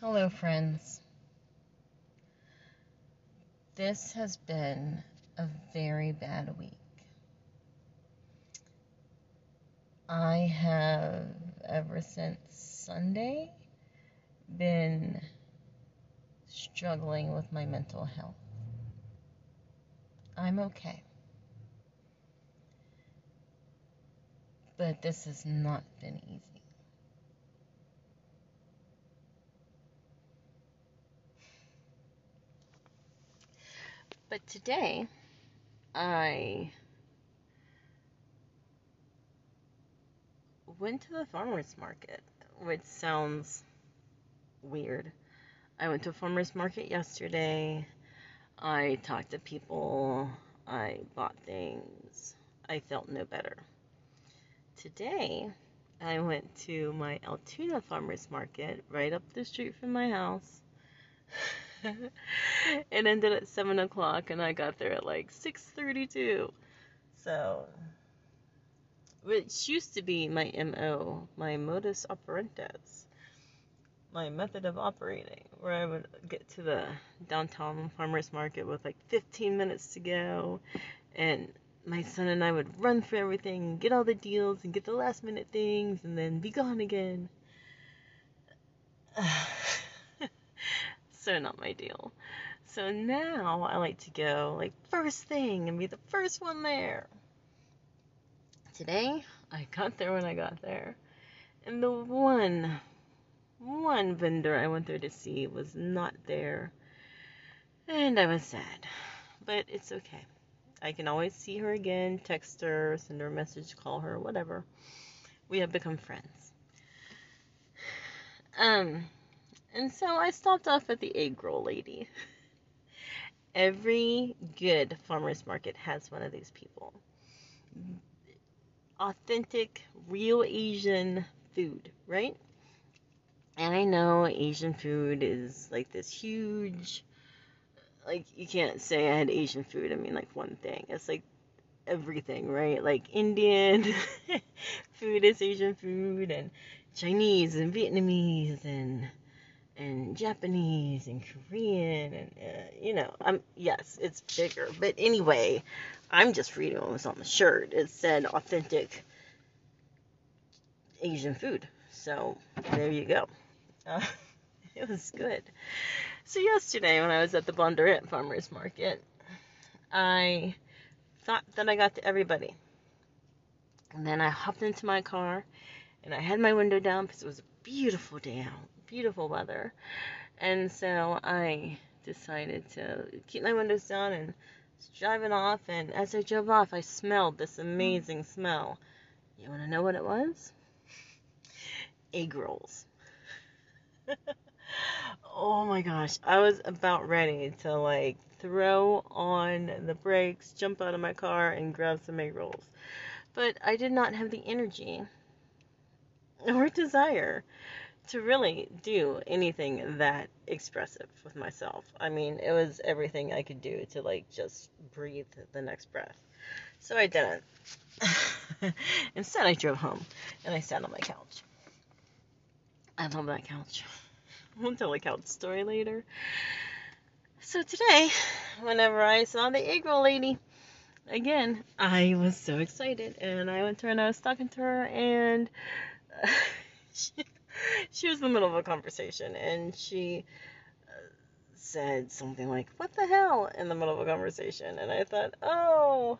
Hello, friends. This has been a very bad week. I have, ever since Sunday, been struggling with my mental health. I'm okay. But this has not been easy. But today, I went to the farmer's market, which sounds weird. I went to a farmer's market yesterday. I talked to people. I bought things. I felt no better. Today, I went to my Altoona farmer's market right up the street from my house. it ended at seven o'clock, and I got there at like six thirty-two. So, which used to be my mo, my modus operandi, my method of operating, where I would get to the downtown farmers market with like 15 minutes to go, and my son and I would run through everything, and get all the deals, and get the last minute things, and then be gone again. so not my deal. So now I like to go like first thing and be the first one there. Today I got there when I got there. And the one one vendor I went there to see was not there. And I was sad. But it's okay. I can always see her again, text her, send her a message, call her, whatever. We have become friends. Um and so I stopped off at the egg roll lady. Every good farmer's market has one of these people. Authentic, real Asian food, right? And I know Asian food is like this huge, like, you can't say I had Asian food. I mean, like, one thing. It's like everything, right? Like, Indian food is Asian food, and Chinese and Vietnamese and and Japanese and Korean and uh, you know, I'm yes, it's bigger. But anyway, I'm just reading what was on the shirt. It said authentic Asian food. So there you go. Uh, it was good. So yesterday when I was at the Bondurant Farmers Market, I thought that I got to everybody. And then I hopped into my car and I had my window down because it was a beautiful day out beautiful weather. And so I decided to keep my windows down and driving off. And as I drove off, I smelled this amazing smell. You want to know what it was? Egg rolls. oh my gosh. I was about ready to like throw on the brakes, jump out of my car, and grab some egg rolls. But I did not have the energy or desire to really do anything that expressive with myself. I mean, it was everything I could do to like just breathe the next breath. So I didn't. Instead, I drove home and I sat on my couch. I love that couch. We'll tell a couch story later. So today, whenever I saw the egg roll lady, again, I was so excited and I went to her and I was talking to her and she, she was in the middle of a conversation and she uh, said something like, What the hell? in the middle of a conversation. And I thought, Oh,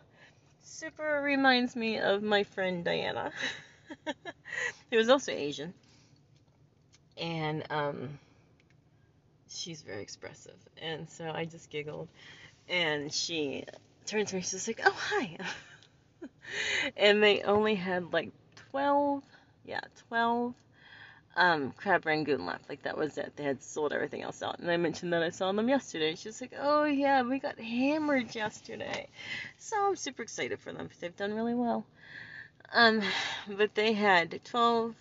super reminds me of my friend Diana, who was also Asian. And um, she's very expressive. And so I just giggled. And she turned to me, she's like, Oh, hi. and they only had like 12, yeah, 12 um, crab rangoon left. Like that was it. They had sold everything else out. And I mentioned that I saw them yesterday. She's like, "Oh yeah, we got hammered yesterday." So I'm super excited for them because they've done really well. Um, but they had 12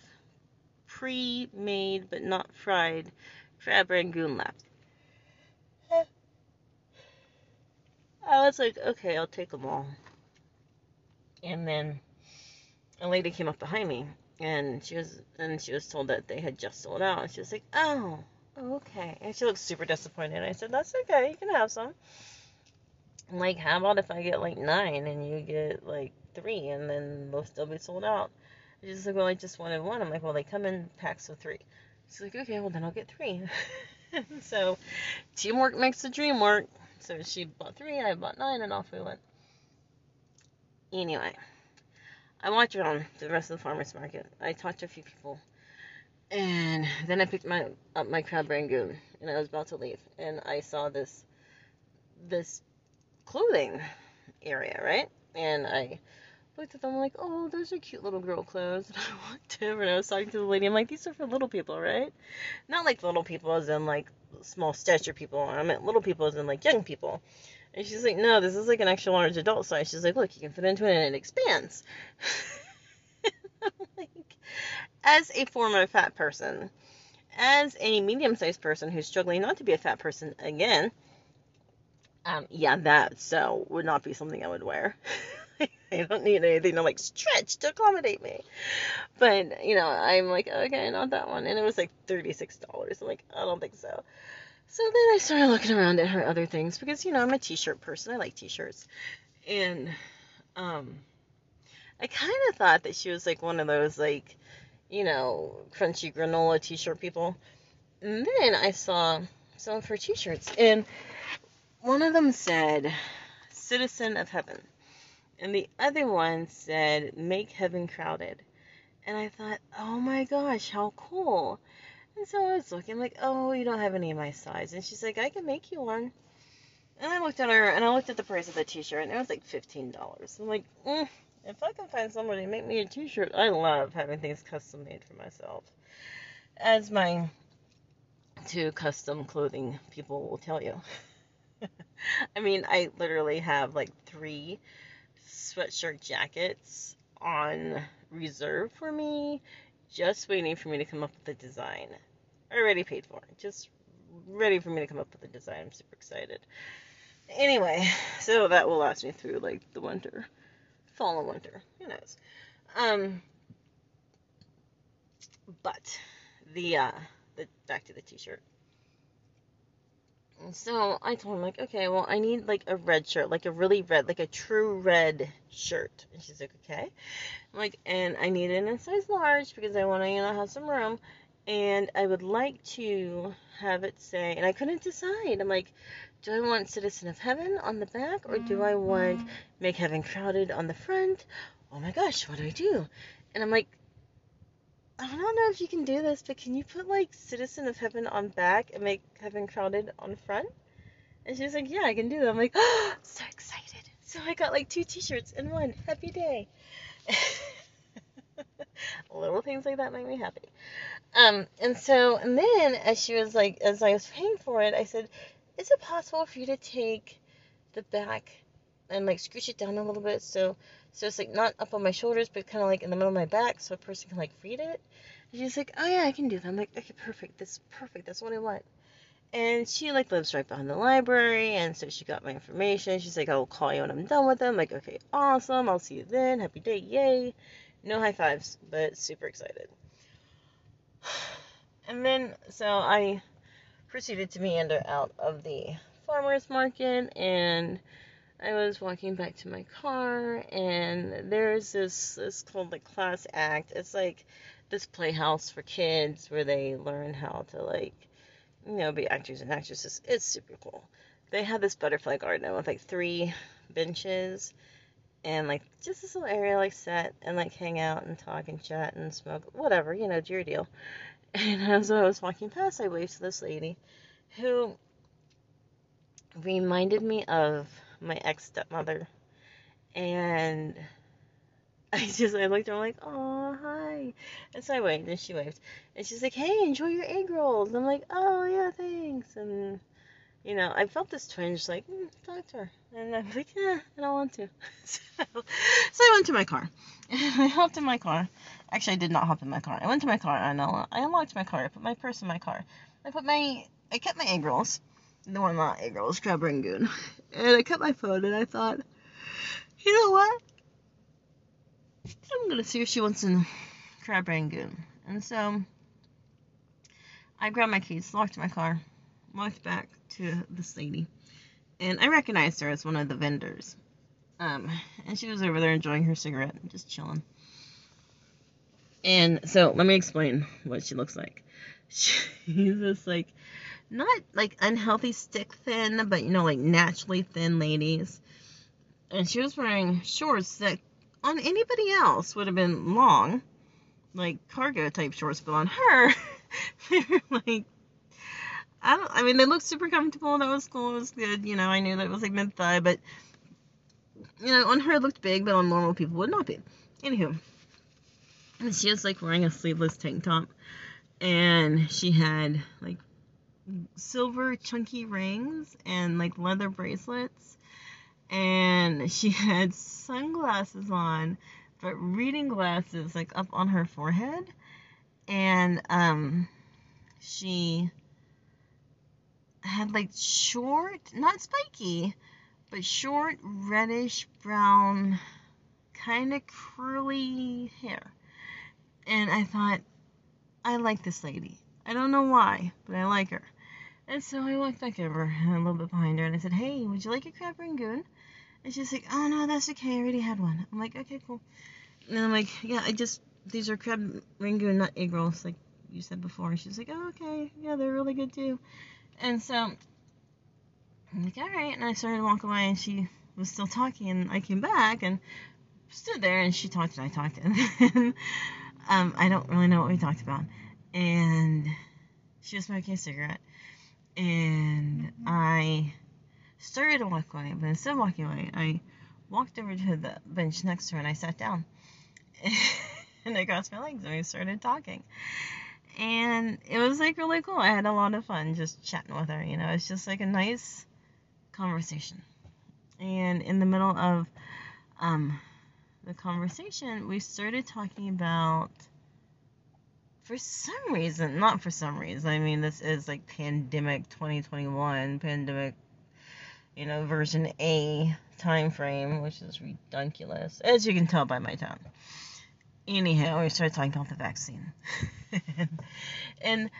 pre-made but not fried crab rangoon left. I was like, okay, I'll take them all. And then a lady came up behind me and she was and she was told that they had just sold out and she was like oh okay. And she looked super disappointed. I said, that's okay. You can have some. I'm like, how about if I get like nine and you get like three and then they'll still be sold out? She's like, well, I just wanted one. I'm like, well, they come in packs of three. She's like, okay, well, then I'll get three. so teamwork makes the dream work. So she bought three, I bought nine, and off we went. Anyway, I walked around the rest of the farmer's market. I talked to a few people. And then I picked my up my crab rangoon and I was about to leave and I saw this this clothing area, right? And I looked at them like, oh, those are cute little girl clothes. And I walked over and I was talking to the lady. I'm like, these are for little people, right? Not like little people as in like small stature people. I meant little people as in like young people. And she's like, no, this is like an extra large adult size. She's like, look, you can fit into it and it expands. like, as a former fat person, as a medium sized person who's struggling not to be a fat person again, um, yeah, that so would not be something I would wear. I don't need anything to like stretch to accommodate me. But, you know, I'm like, okay, not that one. And it was like $36. I'm like, I don't think so. So then I started looking around at her other things because, you know, I'm a t shirt person. I like t shirts. And, um, I kind of thought that she was like one of those, like, you know, crunchy granola t shirt people. And then I saw some of her t shirts. And one of them said, Citizen of Heaven and the other one said make heaven crowded and i thought oh my gosh how cool and so i was looking like oh you don't have any of my size. And she's like i can make you one. And i looked at her and i looked at the price of the t-shirt and it was like $15 i'm like mm, if i can find somebody to make me a t-shirt i love having things custom made for myself. As my two custom clothing people will tell you. I mean i literally have like three sweatshirt jackets on reserve for me, just waiting for me to come up with a design. Already paid for, just ready for me to come up with a design. I'm super excited. Anyway, so that will last me through like the winter, fall and winter. Who knows? Um, but the uh, the back to the t-shirt. So I told him like, okay, well I need like a red shirt, like a really red, like a true red shirt. And she's like, okay. I'm like, and I need it in a size large because I want to, you know, have some room. And I would like to have it say, and I couldn't decide. I'm like, do I want Citizen of Heaven on the back or do I want mm-hmm. Make Heaven Crowded on the front? Oh my gosh, what do I do? And I'm like, I don't know if you can do this, but can you put like Citizen of Heaven on back and make Heaven Crowded on front? And she's like, Yeah, I can do that. I'm like, Oh, so excited. So I got like two t shirts in one. Happy day. Little things like that make me happy. Um, and so, and then as she was like, as I was paying for it, I said, Is it possible for you to take the back and like scooch it down a little bit so so it's like not up on my shoulders, but kind of like in the middle of my back, so a person can like read it. And she's like, oh yeah, I can do that. I'm like, okay, perfect. That's perfect. That's what I want. And she like lives right behind the library, and so she got my information. She's like, I'll call you when I'm done with them. Like, okay, awesome. I'll see you then. Happy day, yay. No high fives, but super excited. And then so I proceeded to meander out of the farmers market and I was walking back to my car, and there's this this called the Class Act. It's like this playhouse for kids where they learn how to like, you know, be actors and actresses. It's super cool. They have this butterfly garden with like three benches and like just this little area like set and like hang out and talk and chat and smoke whatever you know do your deal. And as i was walking past i waved to this lady who reminded me of my ex stepmother, and I just I looked at her like, oh hi, and so I waved and she waved, and she's like, hey, enjoy your egg rolls. I'm like, oh yeah, thanks, and you know I felt this twinge like mm, talk to her, and I'm like, yeah, I don't want to. so, so I went to my car, and I hopped in my car. Actually, I did not hop in my car. I went to my car and I unlocked my car. I put my purse in my car. I put my I kept my egg rolls no, I'm not a girl, Crab Rangoon. And I kept my phone and I thought, you know what? I'm gonna see if she wants some Crab Rangoon. And so I grabbed my keys, locked my car, walked back to this lady, and I recognized her as one of the vendors. Um, and she was over there enjoying her cigarette, and just chilling. And so let me explain what she looks like. She's this like not like unhealthy stick thin, but you know like naturally thin ladies. And she was wearing shorts that on anybody else would have been long, like cargo type shorts, but on her they were like I don't I mean they looked super comfortable, that was cool, it was good, you know, I knew that it was like mid thigh, but you know, on her it looked big, but on normal people would not be. Anywho. And she was like wearing a sleeveless tank top. And she had like silver chunky rings and like leather bracelets. And she had sunglasses on, but reading glasses like up on her forehead. And um she had like short, not spiky, but short reddish brown kind of curly hair and I thought, I like this lady. I don't know why, but I like her. And so I walked back over a little bit behind her and I said, Hey, would you like a crab rangoon? And she's like, Oh no, that's okay. I already had one. I'm like, Okay, cool. And I'm like, Yeah, I just these are crab rangoon, not egg rolls, like you said before. And she's like, Oh, okay, yeah, they're really good too. And so I'm like, All right. And I started to walk away, and she was still talking, and I came back and stood there, and she talked, and I talked, and um, I don't really know what we talked about. And she was smoking a cigarette. And I started to walk away, but instead of walking away, I walked over to the bench next to her and I sat down. and I crossed my legs and we started talking. And it was like really cool. I had a lot of fun just chatting with her. You know, it's just like a nice conversation. And in the middle of um, the conversation, we started talking about, for some reason, not for some reason, I mean, this is like pandemic 2021, pandemic, you know, version A time frame, which is ridiculous, as you can tell by my tone. Anyhow, we started talking about the vaccine. and,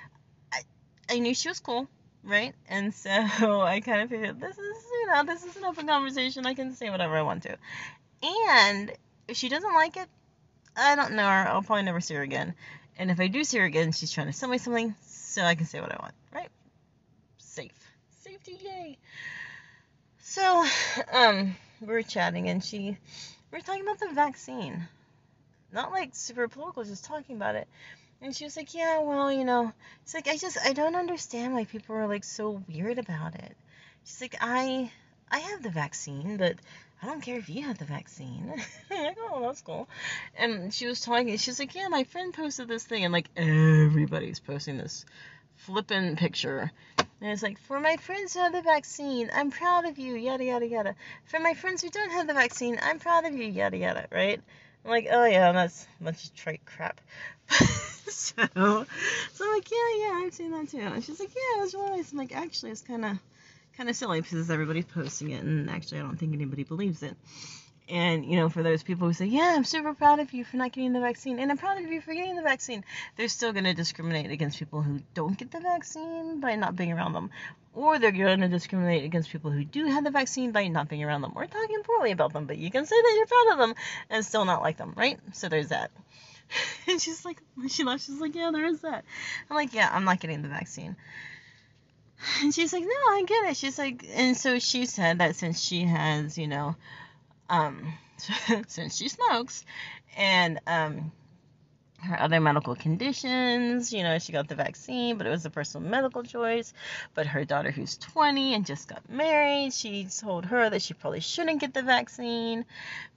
I, I knew she was cool, right? And so I kind of figured this is, you know, this is an open conversation. I can say whatever I want to. And if she doesn't like it, I don't know her. I'll probably never see her again. And if I do see her again, she's trying to sell me something, so I can say what I want, right? Safe. Safety, yay. So, um, we were chatting, and she, we were talking about the vaccine. Not like super political, just talking about it. And she was like, yeah, well, you know, it's like, I just, I don't understand why people are like so weird about it. She's like, I, I have the vaccine, but I don't care if you have the vaccine. I'm like, oh, that's cool. And she was talking, she's like, yeah, my friend posted this thing, and like everybody's posting this flippin' picture. And it's like, for my friends who have the vaccine, I'm proud of you, yada, yada, yada. For my friends who don't have the vaccine, I'm proud of you, yada, yada, right? I'm like, oh yeah, that's a bunch of trite crap. so, so I'm like, yeah, yeah, I've seen that too. And she's like, yeah, it was really nice. I'm like, actually, it's kind of kind of silly because everybody's posting it, and actually, I don't think anybody believes it. And, you know, for those people who say, yeah, I'm super proud of you for not getting the vaccine, and I'm proud of you for getting the vaccine, they're still going to discriminate against people who don't get the vaccine by not being around them. Or they're going to discriminate against people who do have the vaccine by not being around them or talking poorly about them. But you can say that you're proud of them and still not like them, right? So there's that. and she's like, she laughs, she's like, yeah, there is that. I'm like, yeah, I'm not getting the vaccine. And she's like, no, I get it. She's like, and so she said that since she has, you know, um, since she smokes, and um, her other medical conditions. You know, she got the vaccine, but it was a personal medical choice. But her daughter, who's 20 and just got married, she told her that she probably shouldn't get the vaccine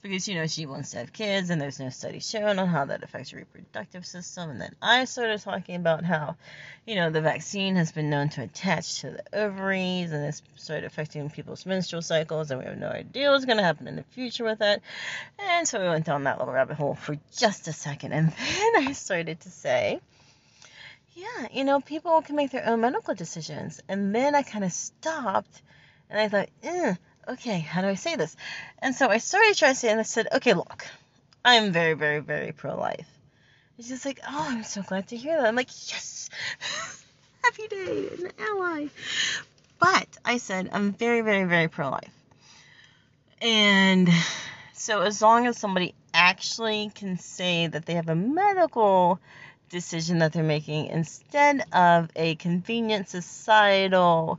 because, you know, she wants to have kids and there's no study shown on how that affects your reproductive system. And then I started talking about how, you know, the vaccine has been known to attach to the ovaries and it's started affecting people's menstrual cycles and we have no idea what's going to happen in the future with it. And so we went down that little rabbit hole for just a second. And then I started to say, yeah, you know, people can make their own medical decisions. And then I kind of stopped and I thought, eh, okay, how do I say this? And so I started trying to say, and I said, okay, look, I'm very, very, very pro life. It's just like, oh, I'm so glad to hear that. I'm like, yes. happy day, an ally. But I said I'm very, very, very pro life. And so as long as somebody actually can say that they have a medical decision that they're making instead of a convenient societal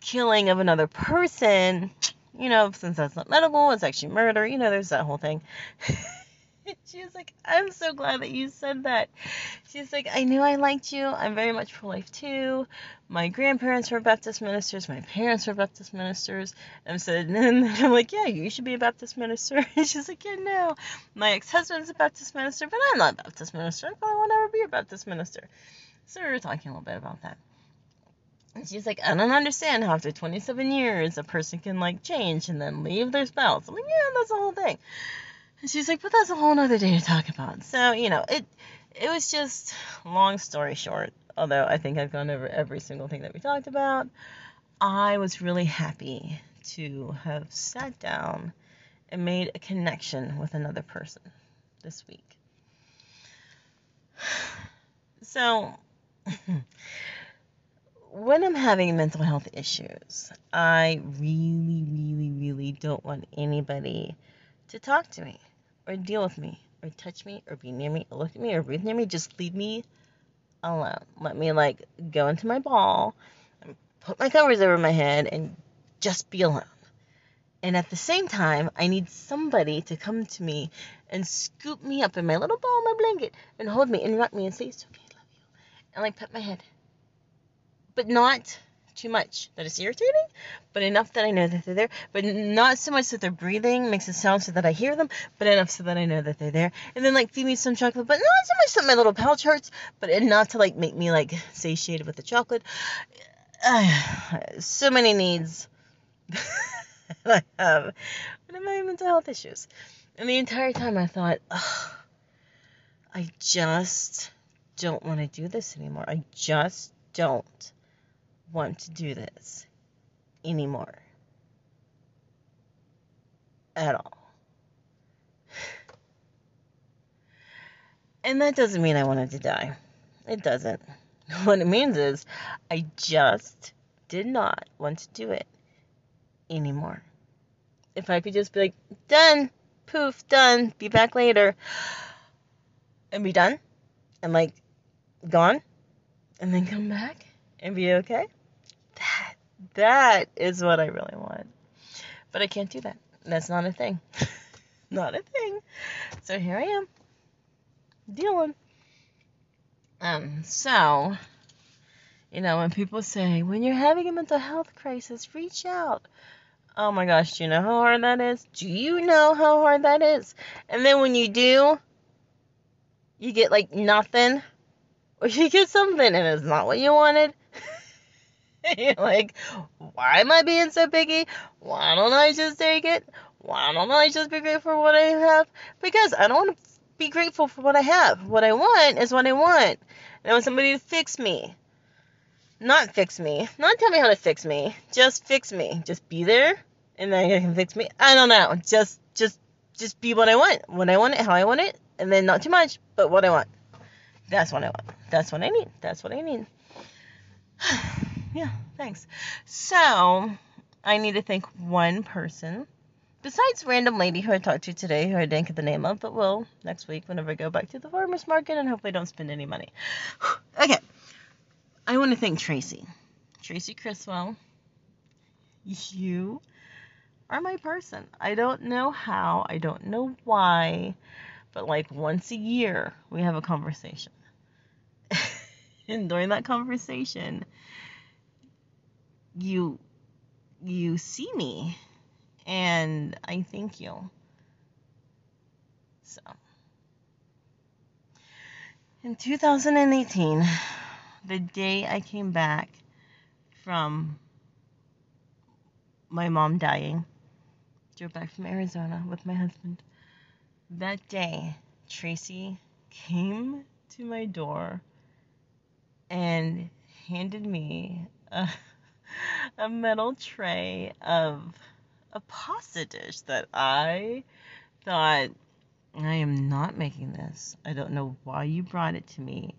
killing of another person, you know, since that's not medical, it's actually murder, you know, there's that whole thing. she was like, I'm so glad that you said that. She's like, I knew I liked you. I'm very much pro life too. My grandparents were Baptist ministers. My parents were Baptist ministers. And said, and I'm like, yeah, you should be a Baptist minister. And she's like, yeah, no. My ex husband's a Baptist minister, but I'm not a Baptist minister. I probably won't ever be a Baptist minister. So we were talking a little bit about that. And she's like, I don't understand how after 27 years a person can like change and then leave their spouse. I'm like, yeah, that's the whole thing. And she's like, but that's a whole other day to talk about. So, you know, it it was just long story short, although I think I've gone over every single thing that we talked about. I was really happy to have sat down and made a connection with another person this week. So, when I'm having mental health issues, I really, really, really don't want anybody to talk to me or deal with me or touch me or be near me or look at me or breathe near me. Just leave me alone. Uh, let me like go into my ball and put my covers over my head and just be alone. And at the same time, I need somebody to come to me and scoop me up in my little ball, my blanket, and hold me and rock me and say, It's okay, I love you. And like pet my head but not too much that it's irritating, but enough that I know that they're there, but not so much that they're breathing makes a sound so that I hear them, but enough so that I know that they're there. And then like feed me some chocolate, but not so much that my little pouch hurts, but enough to like make me like satiated with the chocolate. So many needs that I have when I'm having mental health issues. And the entire time I thought, I just don't want to do this anymore. I just don't want to do this anymore. At all. And that doesn't mean I wanted to die. It doesn't. What it means is I just did not want to do it anymore. If I could just be like, done, poof, done, be back later, and be done, and like gone, and then come back and be okay, that is what I really want. But I can't do that. That's not a thing. not a thing. So here I am. Dealing. Um, so you know, when people say, when you're having a mental health crisis, reach out. Oh my gosh, do you know how hard that is? Do you know how hard that is? And then when you do, you get like nothing, or you get something and it's not what you wanted. like, why am I being so picky? Why don't I just take it? Why don't I just be grateful for what I have? Because I don't want to be grateful for what I have. What I want is what I want. And I want somebody to fix me. Not fix me. Not tell me how to fix me. Just fix me. Just be there and then you can fix me. I don't know. Just just just be what I want. When I want it, how I want it, and then not too much, but what I want. That's what I want. That's what I need. That's what I need. yeah, thanks. So, I need to thank one person. Besides random lady who I talked to today, who I didn't get the name of, but will next week whenever I go back to the farmer's market and hopefully don't spend any money. okay. I want to thank Tracy. Tracy Criswell. You are my person. I don't know how, I don't know why, but like once a year we have a conversation. and during that conversation, you you see me and I thank you. So in 2018, the day I came back from my mom dying, drove back from Arizona with my husband. That day, Tracy came to my door and handed me a a metal tray of a pasta dish that I thought I am not making this. I don't know why you brought it to me.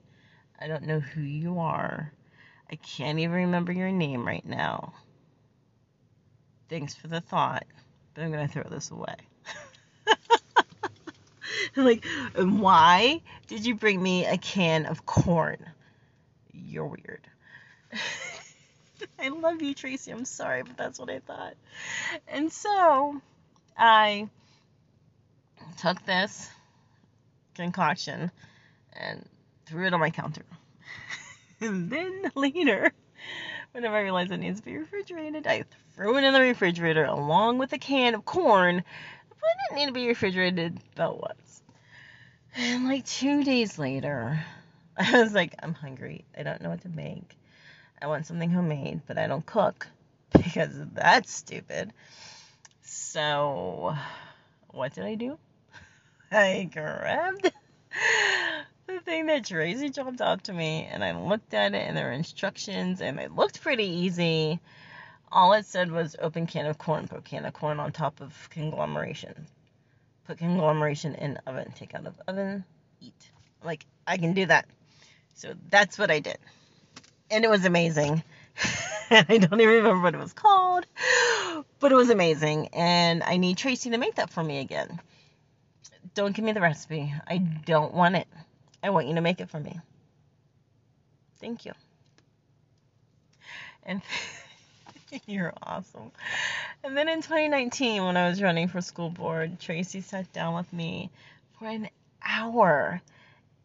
I don't know who you are. I can't even remember your name right now. Thanks for the thought, but I'm going to throw this away. like, and why did you bring me a can of corn? You're weird. I love you, Tracy. I'm sorry, but that's what I thought. And so I took this concoction and threw it on my counter. and then later, whenever I realized it needs to be refrigerated, I threw it in the refrigerator along with a can of corn. But it didn't need to be refrigerated, but was. And like two days later, I was like, I'm hungry. I don't know what to make. I want something homemade, but I don't cook because that's stupid. So, what did I do? I grabbed the thing that Tracy jumped out to me and I looked at it and there were instructions and it looked pretty easy. All it said was open can of corn, put can of corn on top of conglomeration. Put conglomeration in oven, take out of oven, eat. Like I can do that. So that's what I did. And it was amazing. I don't even remember what it was called, but it was amazing. And I need Tracy to make that for me again. Don't give me the recipe. I don't want it. I want you to make it for me. Thank you. And you're awesome. And then in 2019, when I was running for school board, Tracy sat down with me for an hour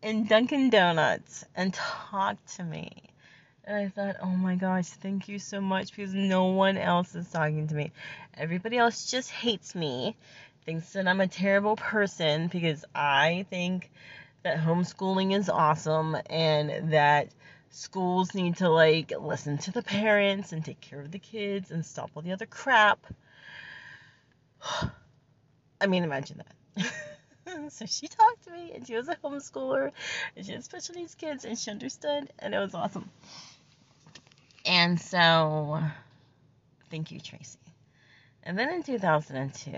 in Dunkin' Donuts and talked to me. And I thought, oh my gosh, thank you so much because no one else is talking to me. Everybody else just hates me thinks that I'm a terrible person because I think that homeschooling is awesome and that schools need to like listen to the parents and take care of the kids and stop all the other crap. I mean, imagine that. so she talked to me and she was a homeschooler and she had special needs kids and she understood and it was awesome. And so, thank you, Tracy. And then in 2002,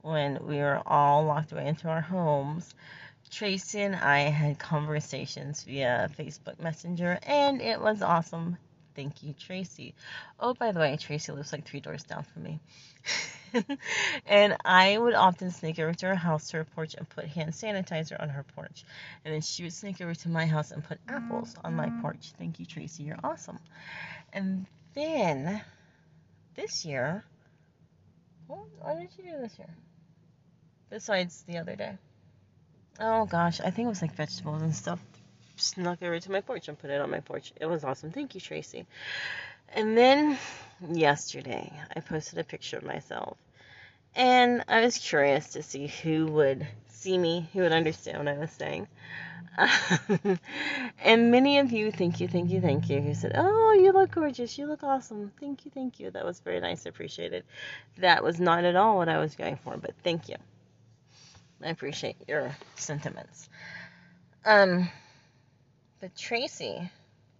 when we were all locked away into our homes, Tracy and I had conversations via Facebook Messenger, and it was awesome. Thank you, Tracy. Oh, by the way, Tracy lives like three doors down from me. and I would often sneak over to her house to her porch and put hand sanitizer on her porch. And then she would sneak over to my house and put apples on my mm-hmm. porch. Thank you, Tracy. You're awesome. And then this year, what, did you do this year? besides the other day. Oh gosh, I think it was like vegetables and stuff. Snuck over to my porch and put it on my porch. It was awesome. Thank you, Tracy. And then yesterday, I posted a picture of myself. And I was curious to see who would see me, who would understand what I was saying. Um, and many of you, thank you, thank you, thank you, who said, Oh, you look gorgeous. You look awesome. Thank you, thank you. That was very nice. Appreciated. That was not at all what I was going for, but thank you. I appreciate your sentiments. Um, but Tracy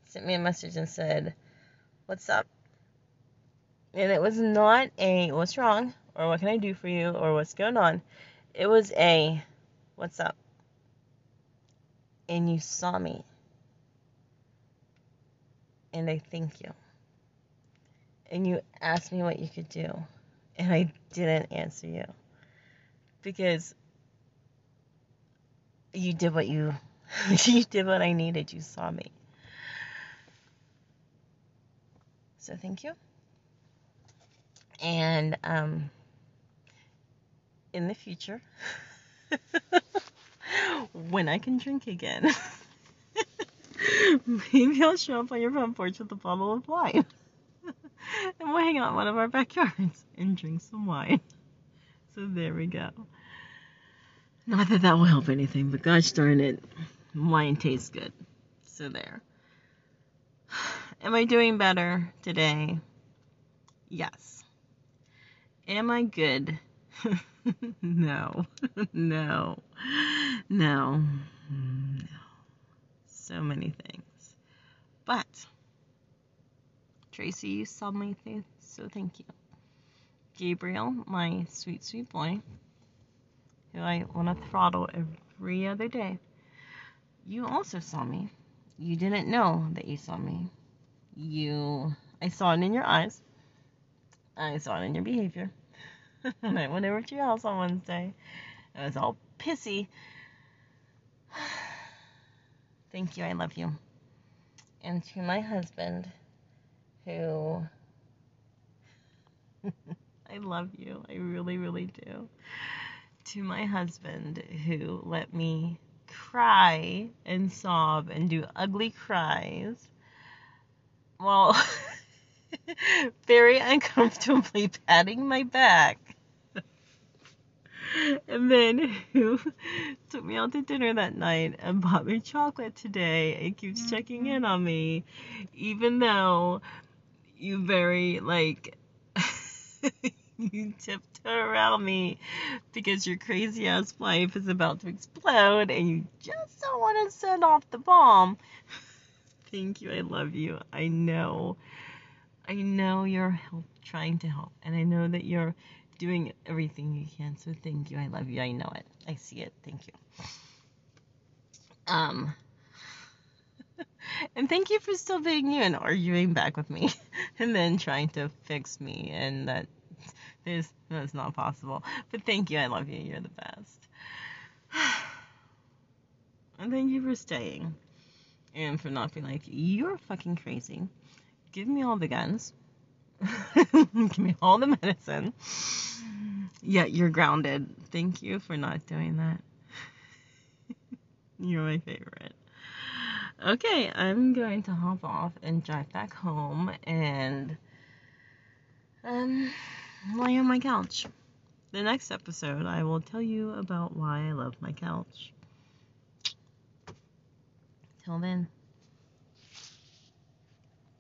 sent me a message and said, What's up? And it was not a what's wrong or what can I do for you or what's going on. It was a what's up. And you saw me. And I thank you. And you asked me what you could do. And I didn't answer you. Because you did what you you did what I needed. You saw me. So thank you. And um, in the future, when I can drink again, maybe I'll show up on your front porch with a bottle of wine. and we'll hang out in one of our backyards and drink some wine. So there we go. Not that that will help anything, but gosh darn it, wine tastes good. So there. Am I doing better today? Yes. Am I good? no. no. No. No. So many things. But, Tracy, you saw me, so thank you. Gabriel, my sweet, sweet boy who I want to throttle every other day. You also saw me. You didn't know that you saw me. You, I saw it in your eyes. I saw it in your behavior. I went over to your house on Wednesday, I was all pissy. Thank you. I love you. And to my husband, who I love you. I really, really do. To my husband, who let me cry and sob and do ugly cries while very uncomfortably patting my back. and then who took me out to dinner that night and bought me chocolate today and keeps mm-hmm. checking in on me, even though you very like you tiptoe around me because your crazy ass wife is about to explode and you just don't want to send off the bomb. Thank you. I love you. I know. I know you're help, trying to help, and I know that you're doing everything you can. So thank you. I love you. I know it. I see it. Thank you. Um. and thank you for still being you and arguing back with me, and then trying to fix me, and that is that's not possible. But thank you. I love you. You're the best. and thank you for staying and for not being like, you're fucking crazy. Give me all the guns. Give me all the medicine. Yet you're grounded. Thank you for not doing that. you're my favorite. Okay, I'm going to hop off and drive back home and um lay on my couch. The next episode, I will tell you about why I love my couch. Till then.